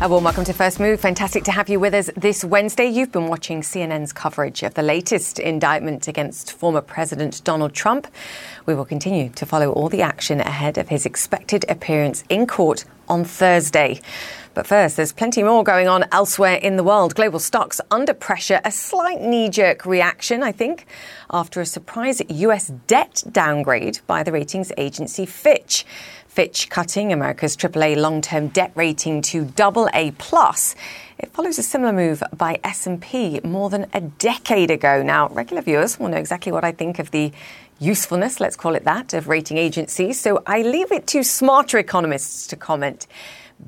Uh, a warm welcome to First Move. Fantastic to have you with us this Wednesday. You've been watching CNN's coverage of the latest indictment against former President Donald Trump. We will continue to follow all the action ahead of his expected appearance in court on Thursday. But first, there's plenty more going on elsewhere in the world. Global stocks under pressure, a slight knee jerk reaction, I think, after a surprise US debt downgrade by the ratings agency Fitch. Fitch cutting America's AAA long-term debt rating to double A plus. It follows a similar move by S&P more than a decade ago. Now, regular viewers will know exactly what I think of the usefulness, let's call it that, of rating agencies. So I leave it to smarter economists to comment.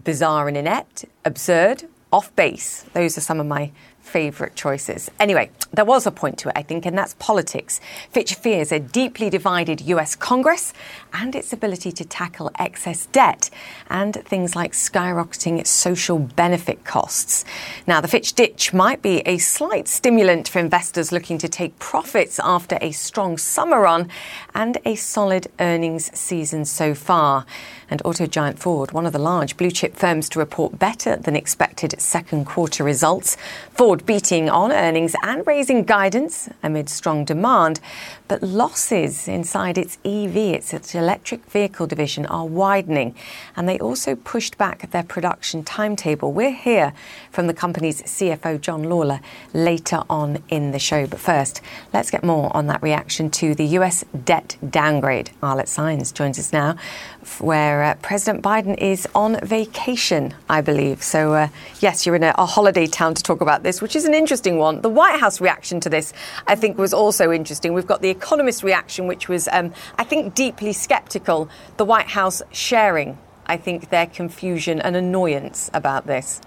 Bizarre and inept, absurd, off base. Those are some of my favourite choices. Anyway, there was a point to it, I think, and that's politics. Fitch fears a deeply divided US Congress and its ability to tackle excess debt and things like skyrocketing social benefit costs. Now, the Fitch ditch might be a slight stimulant for investors looking to take profits after a strong summer run and a solid earnings season so far. And auto giant Ford, one of the large blue chip firms to report better than expected second quarter results. Ford beating on earnings and raising guidance amid strong demand. But losses inside its EV, its electric vehicle division, are widening. And they also pushed back their production timetable. We're here from the company's CFO, John Lawler, later on in the show. But first, let's get more on that reaction to the US debt downgrade. Arlette Saenz joins us now, where uh, President Biden is on vacation, I believe. So, uh, yes, you're in a, a holiday town to talk about this, which is an interesting one. The White House reaction to this, I think, was also interesting. We've got the Economist reaction, which was, um, I think, deeply skeptical. The White House sharing, I think, their confusion and annoyance about this.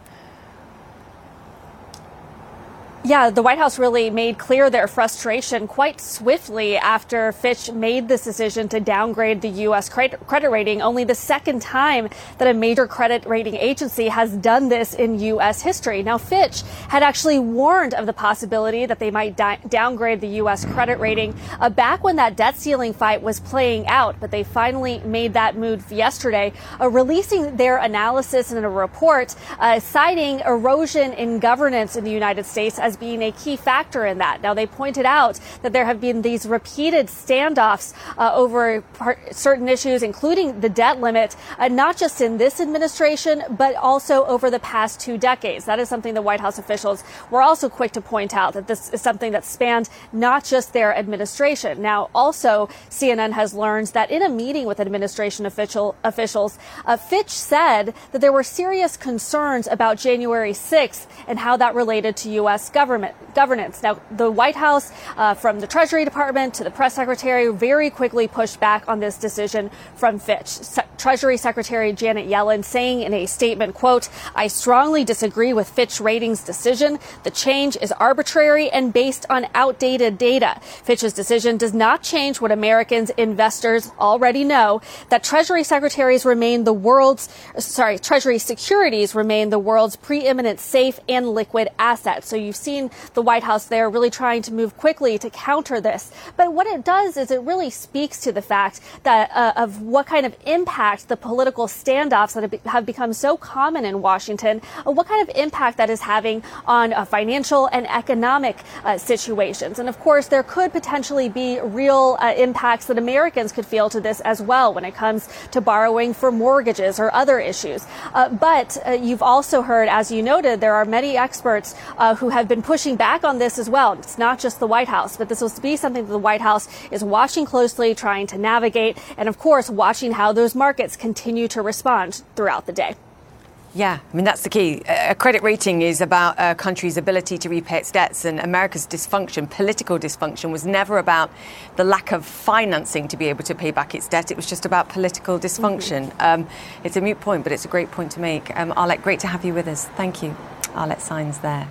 Yeah, the White House really made clear their frustration quite swiftly after Fitch made this decision to downgrade the U.S. credit rating, only the second time that a major credit rating agency has done this in U.S. history. Now, Fitch had actually warned of the possibility that they might di- downgrade the U.S. credit rating uh, back when that debt ceiling fight was playing out, but they finally made that move yesterday, uh, releasing their analysis in a report uh, citing erosion in governance in the United States as being a key factor in that. Now, they pointed out that there have been these repeated standoffs uh, over part, certain issues, including the debt limit, uh, not just in this administration, but also over the past two decades. That is something the White House officials were also quick to point out that this is something that spanned not just their administration. Now, also, CNN has learned that in a meeting with administration official, officials, uh, Fitch said that there were serious concerns about January 6th and how that related to U.S. government government governance. Now, the White House, uh, from the Treasury Department to the press secretary, very quickly pushed back on this decision from Fitch. Se- Treasury Secretary Janet Yellen saying in a statement, "quote I strongly disagree with Fitch Ratings' decision. The change is arbitrary and based on outdated data. Fitch's decision does not change what Americans investors already know that Treasury secretaries remain the world's sorry Treasury securities remain the world's preeminent safe and liquid asset. So you've seen seen the White House there really trying to move quickly to counter this. But what it does is it really speaks to the fact that uh, of what kind of impact the political standoffs that have become so common in Washington, uh, what kind of impact that is having on uh, financial and economic uh, situations. And of course, there could potentially be real uh, impacts that Americans could feel to this as well when it comes to borrowing for mortgages or other issues. Uh, but you've also heard, as you noted, there are many experts who have been pushing back on this as well. It's not just the White House, but this will be something that the White House is watching closely, trying to navigate, and of course, watching how those markets continue to respond throughout the day. Yeah, I mean, that's the key. A credit rating is about a country's ability to repay its debts, and America's dysfunction, political dysfunction, was never about the lack of financing to be able to pay back its debt. It was just about political dysfunction. Mm-hmm. Um, it's a mute point, but it's a great point to make. Um, Arlette, great to have you with us. Thank you. Arlette Saenz there.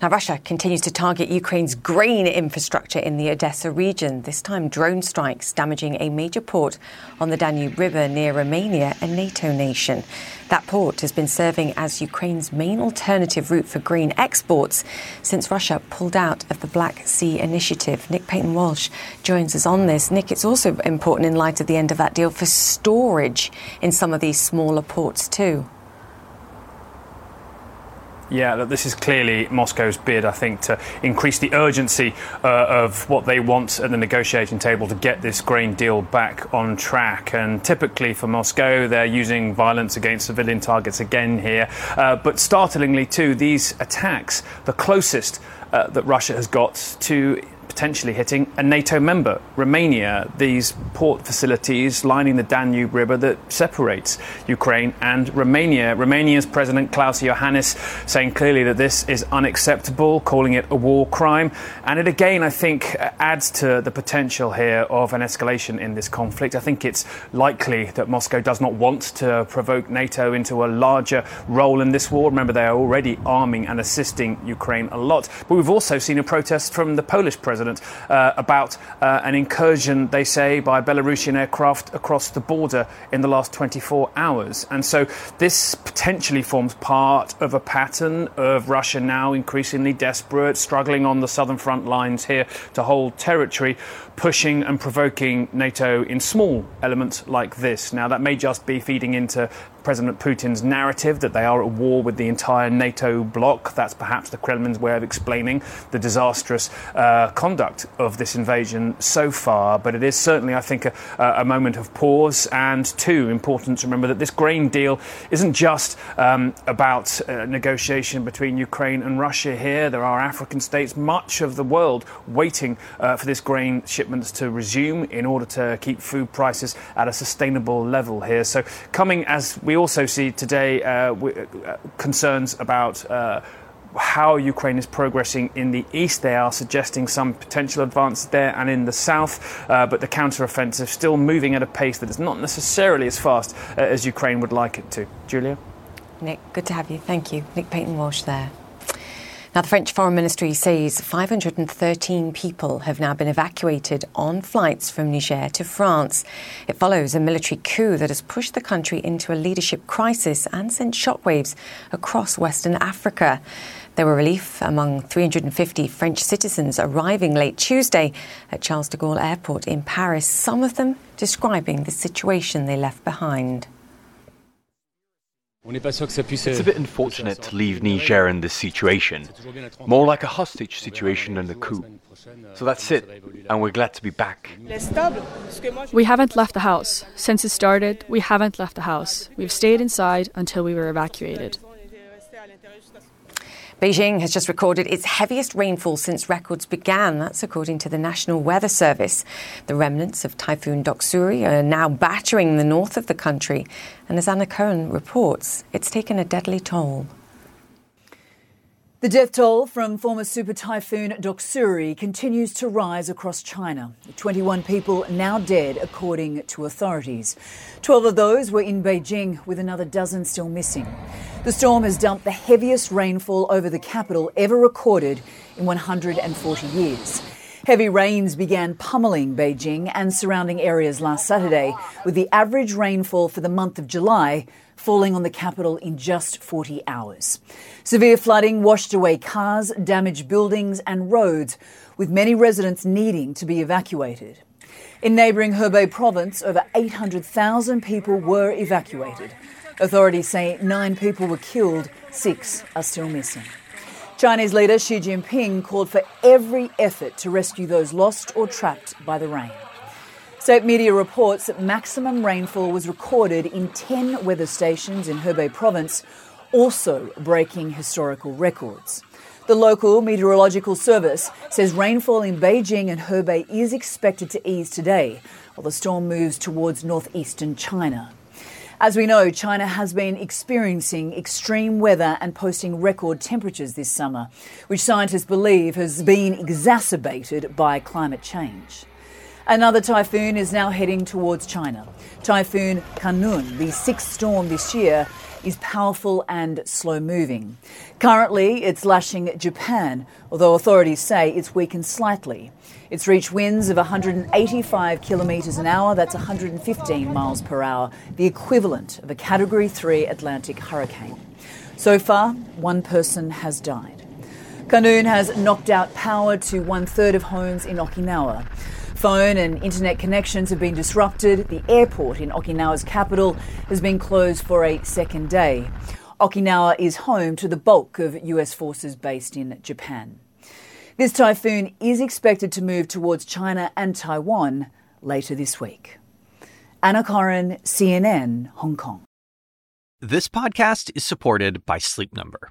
Now, Russia continues to target Ukraine's grain infrastructure in the Odessa region, this time drone strikes damaging a major port on the Danube River near Romania, a NATO nation. That port has been serving as Ukraine's main alternative route for grain exports since Russia pulled out of the Black Sea Initiative. Nick Paton Walsh joins us on this. Nick, it's also important in light of the end of that deal for storage in some of these smaller ports, too. Yeah, this is clearly Moscow's bid, I think, to increase the urgency uh, of what they want at the negotiating table to get this grain deal back on track. And typically for Moscow, they're using violence against civilian targets again here. Uh, but startlingly, too, these attacks, the closest uh, that Russia has got to potentially hitting a NATO member, Romania, these port facilities lining the Danube River that separates Ukraine and Romania. Romania's President Klaus Iohannis saying clearly that this is unacceptable, calling it a war crime. And it again, I think, adds to the potential here of an escalation in this conflict. I think it's likely that Moscow does not want to provoke NATO into a larger role in this war. Remember, they are already arming and assisting Ukraine a lot. But we've also seen a protest from the Polish president president uh, about uh, an incursion, they say, by Belarusian aircraft across the border in the last 24 hours. And so this potentially forms part of a pattern of Russia now increasingly desperate, struggling on the southern front lines here to hold territory, pushing and provoking NATO in small elements like this. Now, that may just be feeding into President Putin's narrative that they are at war with the entire NATO bloc. That's perhaps the Kremlin's way of explaining the disastrous uh, conduct of this invasion so far. But it is certainly, I think, a, a, moment of pause. And two, important to remember that this grain deal isn't just um, about uh, negotiation between Ukraine and Russia here. There are African states, much of the world, waiting uh, for this grain shipments to resume in order to keep food prices at a sustainable level here. So, coming as we also see today uh, uh, concerns about uh, how Ukraine is progressing in the east. They are suggesting some potential advance there and in the south, uh, but the counteroffensive still moving at a pace that is not necessarily as fast uh, as Ukraine would like it to. Julia? Nick, good to have you. Thank you. Nick Paton Walsh there. Now, the French Foreign Ministry says 513 people have now been evacuated on flights from Niger to France. It follows a military coup that has pushed the country into a leadership crisis and sent shockwaves across Western Africa. There were relief among 350 French citizens arriving late Tuesday at Charles de Gaulle Airport in Paris, some of them describing the situation they left behind. It's a bit unfortunate to leave Niger in this situation, more like a hostage situation than a coup. So that's it, and we're glad to be back. We haven't left the house. Since it started, we haven't left the house. We've stayed inside until we were evacuated. Beijing has just recorded its heaviest rainfall since records began. That's according to the National Weather Service. The remnants of Typhoon Doksuri are now battering the north of the country. And as Anna Coren reports, it's taken a deadly toll. The death toll from former super typhoon Doksuri continues to rise across China. 21 people now dead, according to authorities. 12 of those were in Beijing, with another dozen still missing. The storm has dumped the heaviest rainfall over the capital ever recorded in 140 years. Heavy rains began pummeling Beijing and surrounding areas last Saturday, with the average rainfall for the month of July falling on the capital in just 40 hours. Severe flooding washed away cars, damaged buildings and roads, with many residents needing to be evacuated. In neighbouring Hebei province, over 800,000 people were evacuated. Authorities say nine people were killed, six are still missing. Chinese leader Xi Jinping called for every effort to rescue those lost or trapped by the rain. State media reports that maximum rainfall was recorded in 10 weather stations in Hebei province, also breaking historical records. The local meteorological service says rainfall in Beijing and Hebei is expected to ease today, while the storm moves towards northeastern China. As we know, China has been experiencing extreme weather and posting record temperatures this summer, which scientists believe has been exacerbated by climate change. Another typhoon is now heading towards China. Typhoon Khanun, the sixth storm this year, is powerful and slow moving. Currently, it's lashing Japan, although authorities say it's weakened slightly. It's reached winds of 185 kilometres an hour, that's 115 miles per hour, the equivalent of a Category 3 Atlantic hurricane. So far, one person has died. Khanun has knocked out power to one third of homes in Okinawa. Phone and internet connections have been disrupted. The airport in Okinawa's capital has been closed for a second day. Okinawa is home to the bulk of US forces based in Japan. This typhoon is expected to move towards China and Taiwan later this week. Anna Coren, CNN, Hong Kong. This podcast is supported by Sleep Number.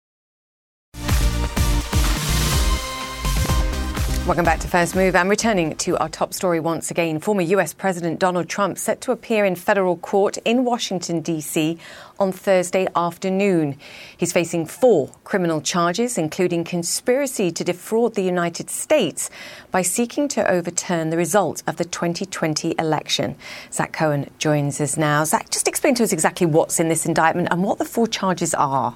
Welcome back to First Move. I'm returning to our top story once again. Former US President Donald Trump set to appear in federal court in Washington, D.C. on Thursday afternoon. He's facing four criminal charges, including conspiracy to defraud the United States by seeking to overturn the result of the 2020 election. Zach Cohen joins us now. Zach, just explain to us exactly what's in this indictment and what the four charges are.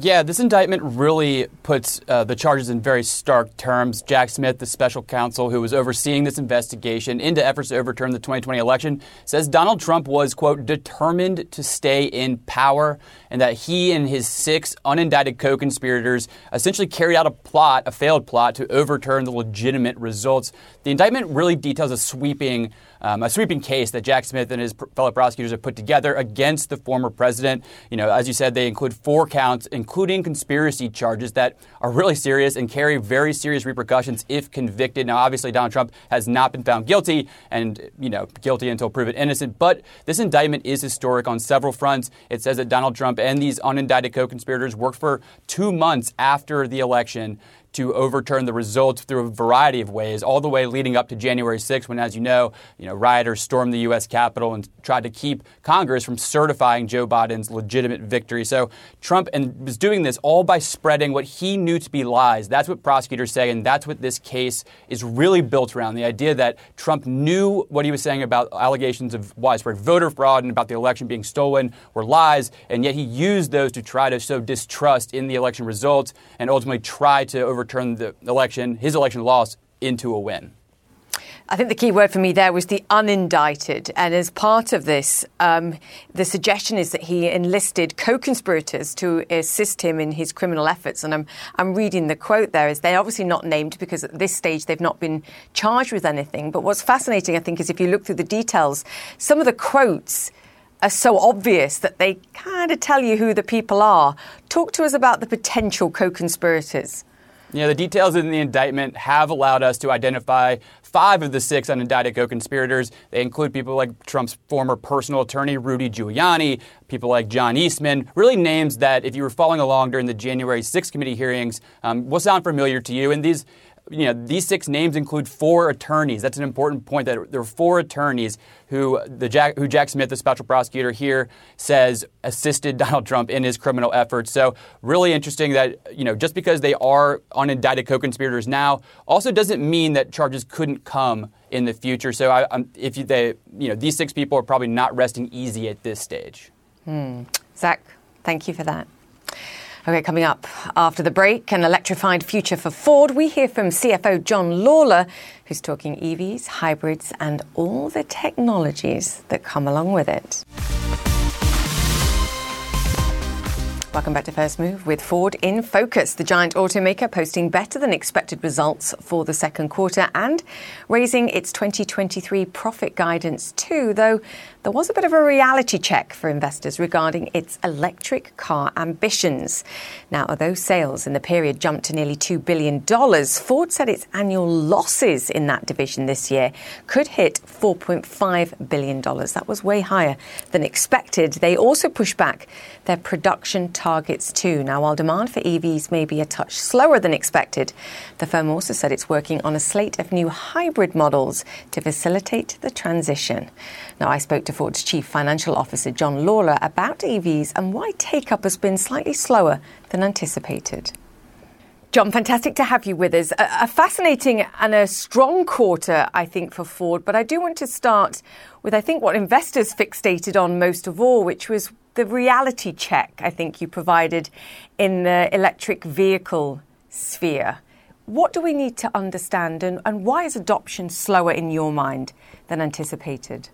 Yeah, this indictment really puts uh, the charges in very stark terms. Jack Smith, the special counsel who was overseeing this investigation into efforts to overturn the 2020 election, says Donald Trump was, quote, determined to stay in power and that he and his six unindicted co conspirators essentially carried out a plot, a failed plot, to overturn the legitimate results. The indictment really details a sweeping um, a sweeping case that Jack Smith and his fellow prosecutors have put together against the former president. You know, as you said, they include four counts, including conspiracy charges that are really serious and carry very serious repercussions if convicted. Now, obviously, Donald Trump has not been found guilty, and you know, guilty until proven innocent. But this indictment is historic on several fronts. It says that Donald Trump and these unindicted co-conspirators worked for two months after the election to overturn the results through a variety of ways, all the way leading up to January 6th, when, as you know, you know, rioters stormed the U.S. Capitol and tried to keep Congress from certifying Joe Biden's legitimate victory. So Trump and was doing this all by spreading what he knew to be lies. That's what prosecutors say, and that's what this case is really built around. The idea that Trump knew what he was saying about allegations of widespread voter fraud and about the election being stolen were lies, and yet he used those to try to sow distrust in the election results and ultimately try to over overturn the election, his election loss, into a win. I think the key word for me there was the unindicted. And as part of this, um, the suggestion is that he enlisted co conspirators to assist him in his criminal efforts. And I'm, I'm reading the quote there is they're obviously not named because at this stage they've not been charged with anything. But what's fascinating, I think, is if you look through the details, some of the quotes are so obvious that they kind of tell you who the people are. Talk to us about the potential co conspirators. You know, the details in the indictment have allowed us to identify five of the six unindicted co-conspirators. They include people like Trump's former personal attorney, Rudy Giuliani, people like John Eastman, really names that, if you were following along during the January 6th committee hearings, um, will sound familiar to you. And these you know, these six names include four attorneys. That's an important point. That there are four attorneys who the Jack, who Jack Smith, the special prosecutor here, says assisted Donald Trump in his criminal efforts. So really interesting that you know just because they are unindicted co-conspirators now, also doesn't mean that charges couldn't come in the future. So I, if you, they, you know, these six people are probably not resting easy at this stage. Hmm. Zach, thank you for that. Okay, coming up after the break, an electrified future for Ford. We hear from CFO John Lawler, who's talking EVs, hybrids, and all the technologies that come along with it. Welcome back to First Move with Ford in focus. The giant automaker posting better than expected results for the second quarter and raising its 2023 profit guidance too, though there was a bit of a reality check for investors regarding its electric car ambitions. Now, although sales in the period jumped to nearly $2 billion, Ford said its annual losses in that division this year could hit $4.5 billion. That was way higher than expected. They also pushed back their production target targets too. Now, while demand for EVs may be a touch slower than expected, the firm also said it's working on a slate of new hybrid models to facilitate the transition. Now, I spoke to Ford's Chief Financial Officer, John Lawler, about EVs and why take up has been slightly slower than anticipated. John, fantastic to have you with us. A, a, fascinating and a strong quarter, I think, for Ford. But I do want to start with, I think, what investors fixated on most of all, which was the reality check I think you provided in the electric vehicle sphere. What do we need to understand, and, and why is adoption slower in your mind than anticipated?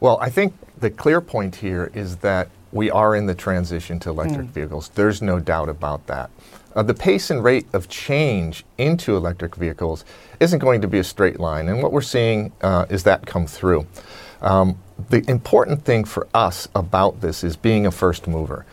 Well, I think the clear point here is that we are in the transition to electric mm. vehicles. There's no doubt about that. Uh, the pace and rate of change into electric vehicles isn't going to be a straight line, and what we're seeing uh, is that come through. Um, the important thing for us about this is being a first mover.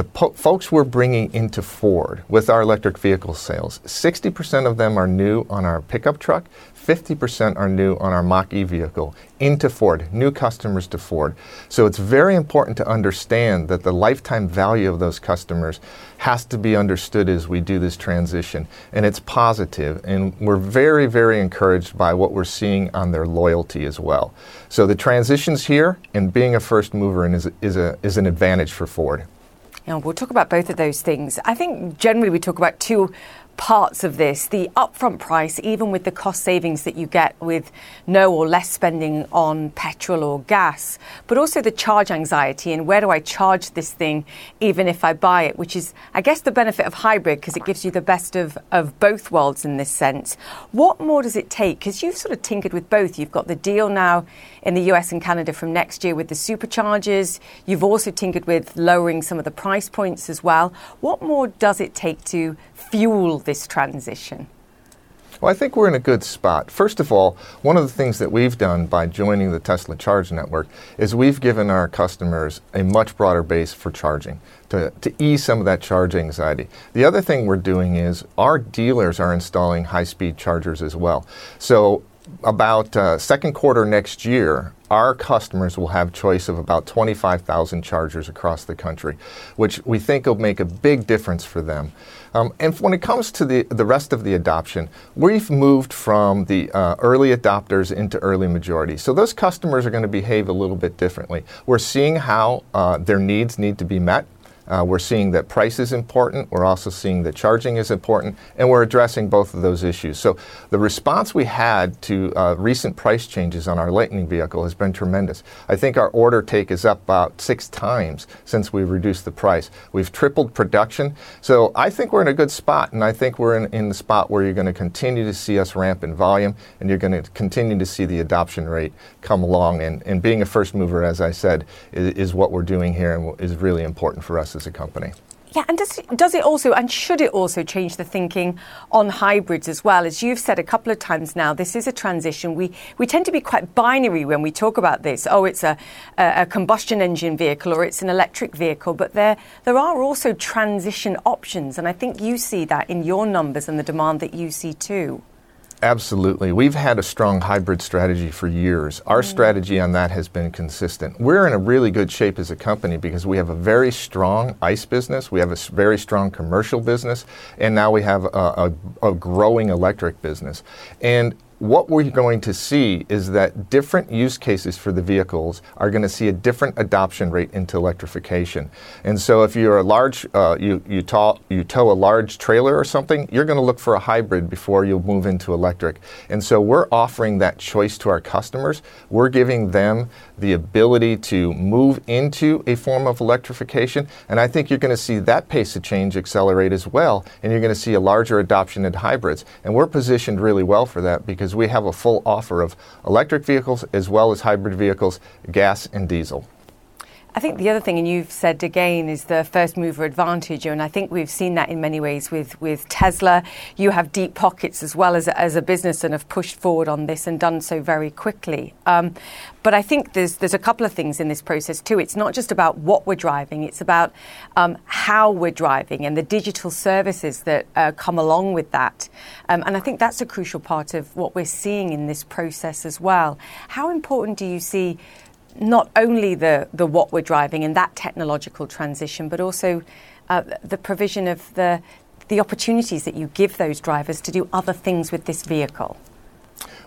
The po- folks we're bringing into Ford with our electric vehicle sales, 60% of them are new on our pickup truck, 50% are new on our Mach E vehicle into Ford, new customers to Ford. So it's very important to understand that the lifetime value of those customers has to be understood as we do this transition. And it's positive, and we're very, very encouraged by what we're seeing on their loyalty as well. So the transition's here, and being a first mover is, is, a, is an advantage for Ford. We'll talk about both of those things. I think generally we talk about two parts of this the upfront price, even with the cost savings that you get with no or less spending on petrol or gas, but also the charge anxiety and where do I charge this thing even if I buy it, which is, I guess, the benefit of hybrid because it gives you the best of, of both worlds in this sense. What more does it take? Because you've sort of tinkered with both. You've got the deal now in the US and Canada from next year with the superchargers. You've also tinkered with lowering some of the price points as well. What more does it take to fuel transition? Well, I think we're in a good spot. First of all, one of the things that we've done by joining the Tesla Charge Network is we've given our customers a much broader base for charging to, to ease some of that charge anxiety. The other thing we're doing is our dealers are installing high speed chargers as well. So, about uh, second quarter next year, our customers will have choice of about 25,000 chargers across the country, which we think will make a big difference for them. Um, and when it comes to the, the rest of the adoption, we've moved from the uh, early adopters into early majority. So those customers are going to behave a little bit differently. We're seeing how uh, their needs need to be met. Uh, we're seeing that price is important. We're also seeing that charging is important, and we're addressing both of those issues. So the response we had to uh, recent price changes on our Lightning vehicle has been tremendous. I think our order take is up about six times since we reduced the price. We've tripled production. So I think we're in a good spot, and I think we're in, in the spot where you're going to continue to see us ramp in volume, and you're going to continue to see the adoption rate come along. And, and being a first mover, as I said, is, is what we're doing here and is really important for us as a company. Yeah, and does, does it also, and should it also change the thinking on hybrids as well? As you've said a couple of times now, this is a transition. We, we tend to be quite binary when we talk about this. Oh, it's a, a, a combustion engine vehicle or it's an electric vehicle, but there, there are also transition options. And I think you see that in your numbers and the demand that you see too. Absolutely. We've had a strong hybrid strategy for years. Our mm. strategy on that has been consistent. We're in a really good shape as a company because we have a very strong ICE business, we have a very strong commercial business, and now we have a, a, a growing electric business. And what we're going to see is that different use cases for the vehicles are going to see a different adoption rate into electrification. And so, if you're a large, uh, you you tow, you tow a large trailer or something, you're going to look for a hybrid before you move into electric. And so, we're offering that choice to our customers. We're giving them the ability to move into a form of electrification. And I think you're going to see that pace of change accelerate as well. And you're going to see a larger adoption in hybrids. And we're positioned really well for that because we have a full offer of electric vehicles as well as hybrid vehicles, gas and diesel. I think the other thing, and you've said again, is the first mover advantage, and I think we've seen that in many ways with, with Tesla. You have deep pockets as well as, as a business and have pushed forward on this and done so very quickly. Um, but I think there's there's a couple of things in this process too. It's not just about what we're driving; it's about um, how we're driving and the digital services that uh, come along with that. Um, and I think that's a crucial part of what we're seeing in this process as well. How important do you see? Not only the, the what we're driving in that technological transition, but also uh, the provision of the, the opportunities that you give those drivers to do other things with this vehicle?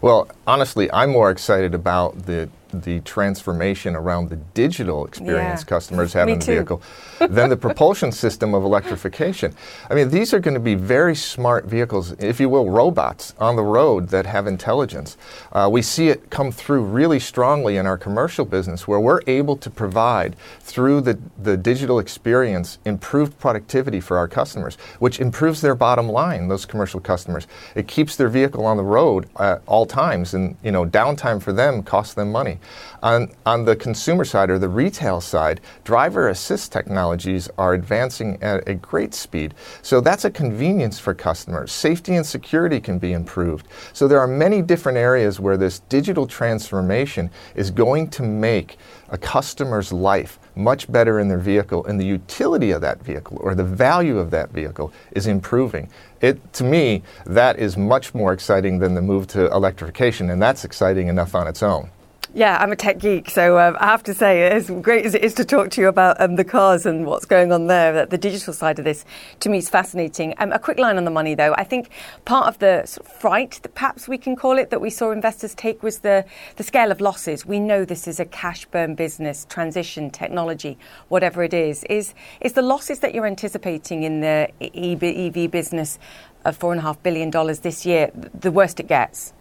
Well, honestly, I'm more excited about the the transformation around the digital experience Yeah. customers have in the too. vehicle than the propulsion system of electrification. I mean, these are going to be very smart vehicles, if you will, robots on the road that have intelligence. Uh, we see it come through really strongly in our commercial business where we're able to provide through the, the digital experience improved productivity for our customers, which improves their bottom line, those commercial customers. It keeps their vehicle on the road at all times and, you know, downtime for them costs them money. On, on the consumer side or the retail side, driver assist technologies are advancing at a great speed. So that's a convenience for customers. Safety and security can be improved. So there are many different areas where this digital transformation is going to make a customer's life much better in their vehicle and the utility of that vehicle or the value of that vehicle is improving. It to me that is much more exciting than the move to electrification and that's exciting enough on its own. Yeah, I'm a tech geek, so um, I have to say, as great as it is to talk to you about um, the cars and what's going on there, that the digital side of this to me is fascinating. Um, a quick line on the money, though. I think part of the sort of fright, that perhaps we can call it, that we saw investors take was the, the scale of losses. We know this is a cash burn business, transition, technology, whatever it is. Is, is the losses that you're anticipating in the EV, business of $4.5 billion this year the worst it gets?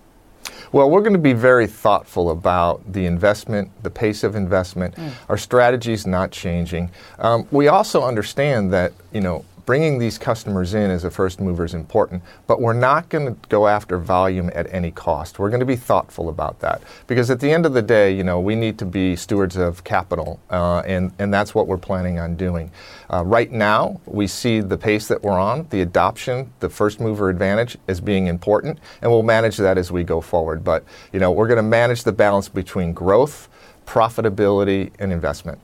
Well, we're going to be very thoughtful about the investment, the pace of investment. Our strategy is not changing. Um, we also understand that, you know, bringing these customers in as a first mover is important, but we're not going to go after volume at any cost. We're going to be thoughtful about that because at the end of the day, you know, we need to be stewards of capital, uh, and and that's what we're planning on doing. Uh, right now, we see the pace that we're on, the adoption, the first mover advantage as being important, and we'll manage that as we go forward. But you know, we're going to manage the balance between growth, profitability, and investment.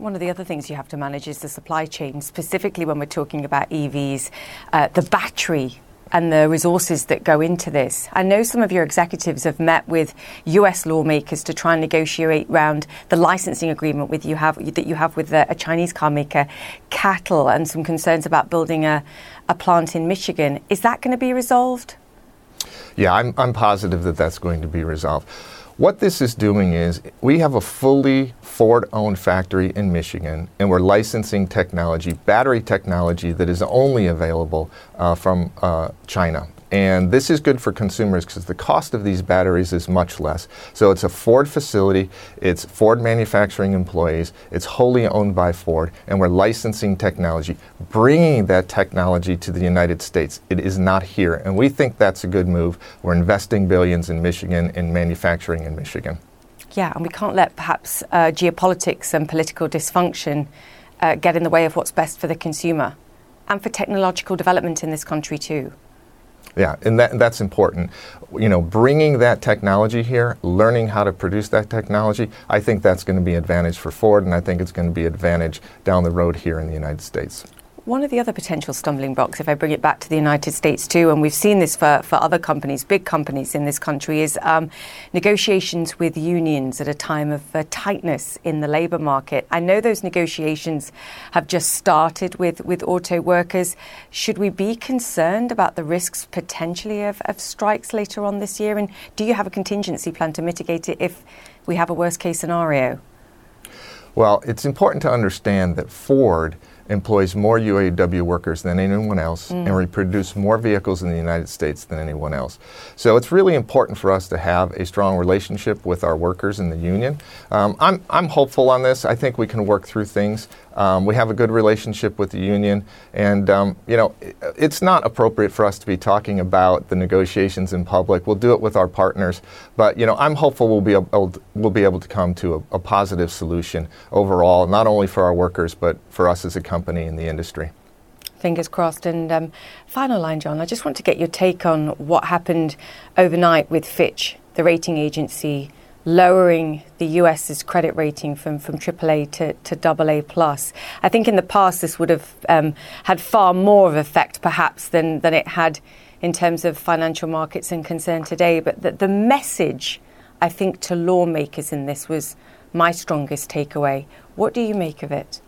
One of the other things you have to manage is the supply chain, specifically when we're talking about EVs, uh, the battery and the resources that go into this. I know some of your executives have met with US lawmakers to try and negotiate around the licensing agreement with you have, that you have with a, a Chinese car maker, CATL, and some concerns about building a, a plant in Michigan. Is that going to be resolved? Yeah, I'm, I'm positive that that's going to be resolved. What this is doing is we have a fully Ford owned factory in Michigan, and we're licensing technology, battery technology that is only available uh, from uh, China. And this is good for consumers because the cost of these batteries is much less. So it's a Ford facility, it's Ford manufacturing employees, it's wholly owned by Ford, and we're licensing technology, bringing that technology to the United States. It is not here. And we think that's a good move. We're investing billions in Michigan in manufacturing in Michigan. Yeah, and we can't let perhaps uh, geopolitics and political dysfunction uh, get in the way of what's best for the consumer and for technological development in this country too. Yeah, and that, that's important. You know, bringing that technology here, learning how to produce that technology, I think that's going to be an advantage for Ford, and I think it's going to be an advantage down the road here in the United States. One of the other potential stumbling blocks, if I bring it back to the United States too, and we've seen this for, for other companies, big companies in this country, is um, negotiations with unions at a time of uh, tightness in the labour market. I know those negotiations have just started with, with auto workers. Should we be concerned about the risks potentially of, of strikes later on this year? And do you have a contingency plan to mitigate it if we have a worst case scenario? Well, it's important to understand that Ford employs more UAW workers than anyone else, and we produce more vehicles in the United States than anyone else. So it's really important for us to have a strong relationship with our workers in the union. Um, I'm, I'm hopeful on this. I think we can work through things. Um, we have a good relationship with the union, and um, you know, i- it's not appropriate for us to be talking about the negotiations in public. We'll do it with our partners, but you know, I'm hopeful we'll be able to, we'll be able to come to a, a positive solution overall, not only for our workers but for us as a company in the industry. Fingers crossed. And um, final line, John, I just want to get your take on what happened overnight with Fitch, the rating agency, lowering the US's credit rating from, from AAA to, to AA plus. I think in the past this would have um, had far more of effect, perhaps, than, than it had in terms of financial markets and concern today. But the, the message, I think, to lawmakers in this was my strongest takeaway. What do you make of it?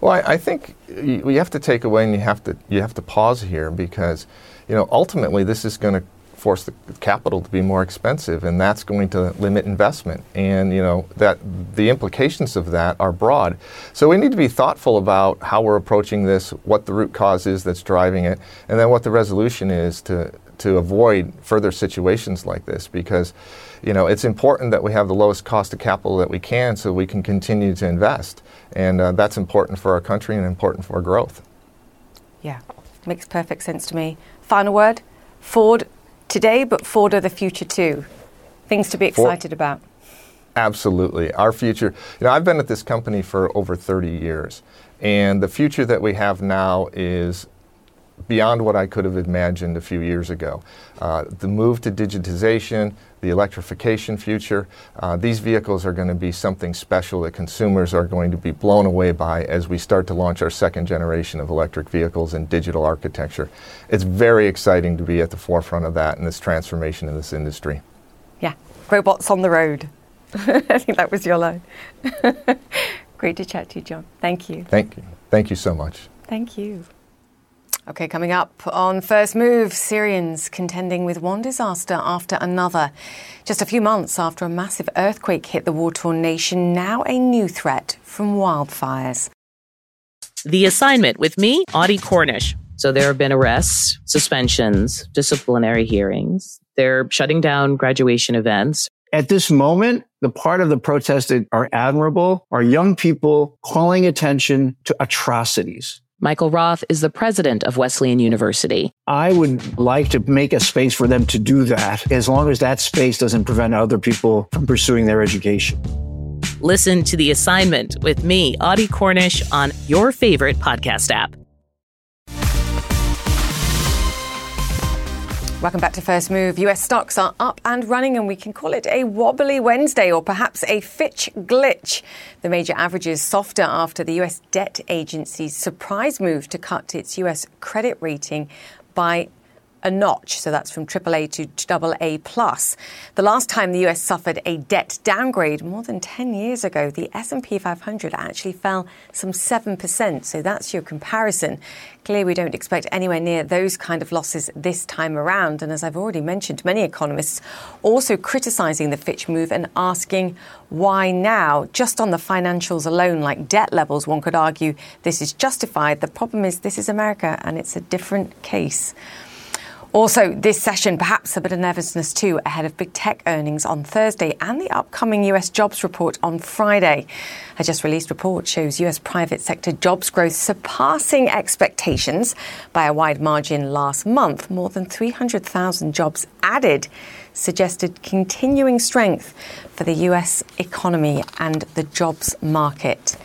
Well, I, I think you, you have to take away and you have to you have to pause here because, you know, ultimately this is going to force the capital to be more expensive, and that's going to limit investment. And you know that the implications of that are broad. So we need to be thoughtful about how we're approaching this, what the root cause is that's driving it, and then what the resolution is to to avoid further situations like this. Because you know it's important that we have the lowest cost of capital that we can, so we can continue to invest, and uh, that's important for our country and important for growth. Yeah, makes perfect sense to me. Final word. Ford today, but Ford of the future too. Things to be excited Ford, about. Absolutely. Our future, you know, I've been at this company for over 30 years, and the future that we have now is beyond what I could have imagined a few years ago. Uh, the move to digitization, the electrification future, uh, these vehicles are going to be something special that consumers are going to be blown away by as we start to launch our second generation of electric vehicles and digital architecture. It's very exciting to be at the forefront of that and this transformation in this industry. Yeah, robots on the road. I think that was your line. Great to chat to you, John. Thank you. Thank you. Thank you so much. Thank you. Okay, coming up on First Move, Syrians contending with one disaster after another. Just a few months after a massive earthquake hit the war torn nation, now a new threat from wildfires. The assignment with me, Audie Cornish. So there have been arrests, suspensions, disciplinary hearings. They're shutting down graduation events. At this moment, the part of the protest that are admirable are young people calling attention to atrocities Michael Roth is the president of Wesleyan University. I would like to make a space for them to do that as long as that space doesn't prevent other people from pursuing their education. Listen to the assignment with me, Audie Cornish, on your favorite podcast app. Welcome back to First Move. US stocks are up and running, and we can call it a wobbly Wednesday or perhaps a Fitch glitch. The major averages softer after the US debt agency's surprise move to cut its US credit rating by a notch, so that's from AAA to AA plus. The last time the US suffered a debt downgrade more than 10 years ago, the S&P 500 actually fell some 7%, so that's your comparison. Clearly we don't expect anywhere near those kind of losses this time around, and as I've already mentioned, many economists also criticizing the Fitch move and asking why now? Just on the financials alone, like debt levels, one could argue this is justified. The problem is this is America and it's a different case. Also, this session, perhaps a bit of nervousness too, ahead of big tech earnings on Thursday and the upcoming US jobs report on Friday. A just released report shows US private sector jobs growth surpassing expectations by a wide margin last month. More than 300,000 jobs added suggested continuing strength for the US economy and the jobs market.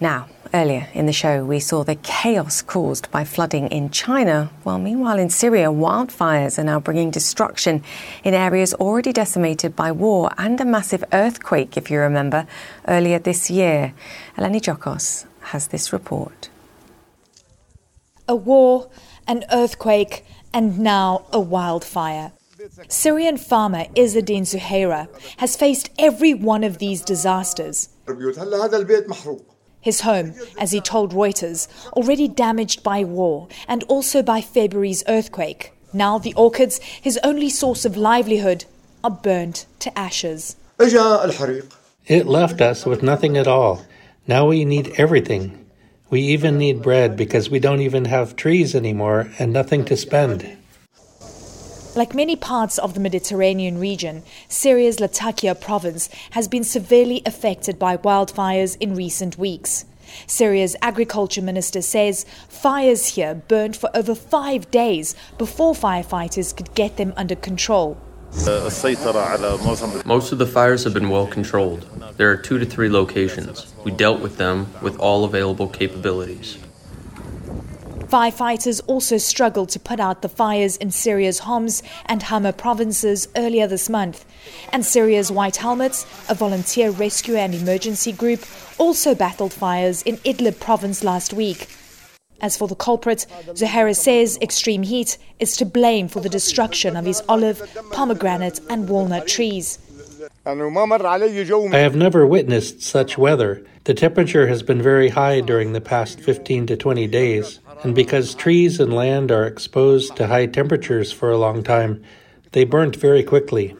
Now, Earlier in the show, we saw the chaos caused by flooding in China, while meanwhile in Syria, wildfires are now bringing destruction in areas already decimated by war and a massive earthquake, if you remember, earlier this year. Eleni Giokos has this report. A war, an earthquake, and now a wildfire. Syrian farmer Izzadin Zuhaira has faced every one of these disasters. His home, as he told Reuters, already damaged by war and also by February's earthquake. Now the orchids, his only source of livelihood, are burnt to ashes. It left us with nothing at all. Now we need everything. We even need bread because we don't even have trees anymore and nothing to spend. Like many parts of the Mediterranean region, Syria's Latakia province has been severely affected by wildfires in recent weeks. Syria's agriculture minister says fires here burned for over five days before firefighters could get them under control. Most of the fires have been well controlled. There are two to three locations. We dealt with them with all available capabilities. Firefighters also struggled to put out the fires in Syria's Homs and Hama provinces earlier this month. And Syria's White Helmets, a volunteer rescue and emergency group, also battled fires in Idlib province last week. As for the culprit, Zuhaira says extreme heat is to blame for the destruction of his olive, pomegranate, and walnut trees. I have never witnessed such weather. The temperature has been very high during the past 15 to 20 days, and because trees and land are exposed to high temperatures for a long time, they burnt very quickly.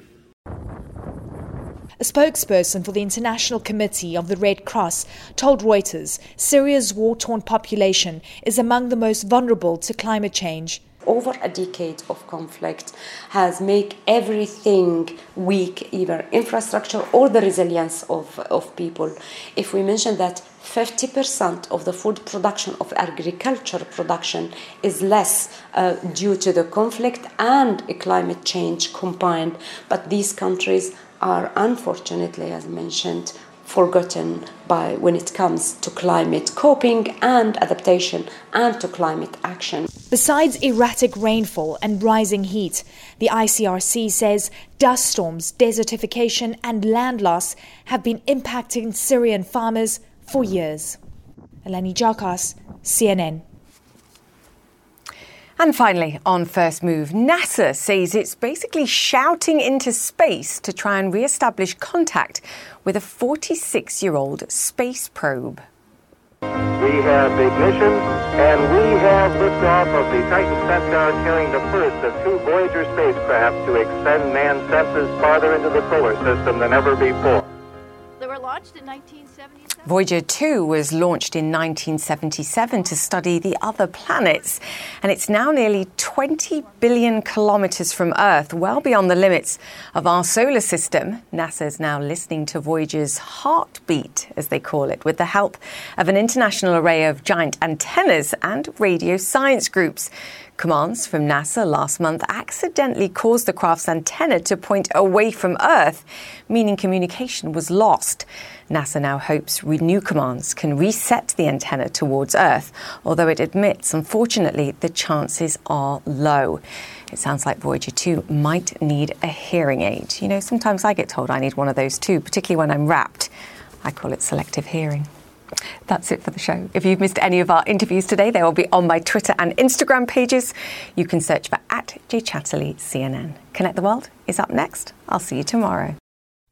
A spokesperson for the International Committee of the Red Cross told Reuters Syria's war torn population is among the most vulnerable to climate change. Over a decade of conflict has made everything weak, either infrastructure or the resilience of, of people. If we mention that 50% of the food production of agriculture production is less uh, due to the conflict and climate change combined, but these countries are unfortunately, as mentioned, forgotten by when it comes to climate coping and adaptation and to climate action. Besides erratic rainfall and rising heat, the ICRC says dust storms, desertification, and land loss have been impacting Syrian farmers for years. Eleni Giokos, CNN. And finally, on First Move, NASA says it's basically shouting into space to try and re establish contact with a 46 year old space probe. We have ignition, and we have liftoff of the Titan Centaur carrying the first of two Voyager spacecraft to extend man's senses farther into the solar system than ever before. They were launched in 1977. Voyager 2 was launched in 1977 to study the other planets, and it's now nearly 20 billion kilometres from Earth, well beyond the limits of our solar system. NASA is now listening to Voyager's heartbeat, as they call it, with the help of an international array of giant antennas and radio science groups. Commands from NASA last month accidentally caused the craft's antenna to point away from Earth, meaning communication was lost. NASA now hopes new commands can reset the antenna towards Earth, although it admits, unfortunately, the chances are low. It sounds like Voyager 2 might need a hearing aid. You know, sometimes I get told I need one of those too, particularly when I'm wrapped. I call it selective hearing. That's it for the show. If you've missed any of our interviews today, they will be on my Twitter and Instagram pages. You can search for at CNN. Connect the World is up next. I'll see you tomorrow.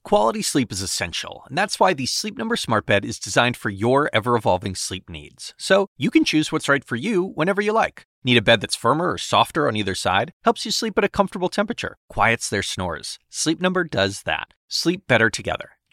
Quality sleep is essential, and that's why the Sleep Number Smart Bed is designed for your ever evolving sleep needs. So you can choose what's right for you whenever you like. Need a bed that's firmer or softer on either side? Helps you sleep at a comfortable temperature, quiets their snores. Sleep Number does that. Sleep better together.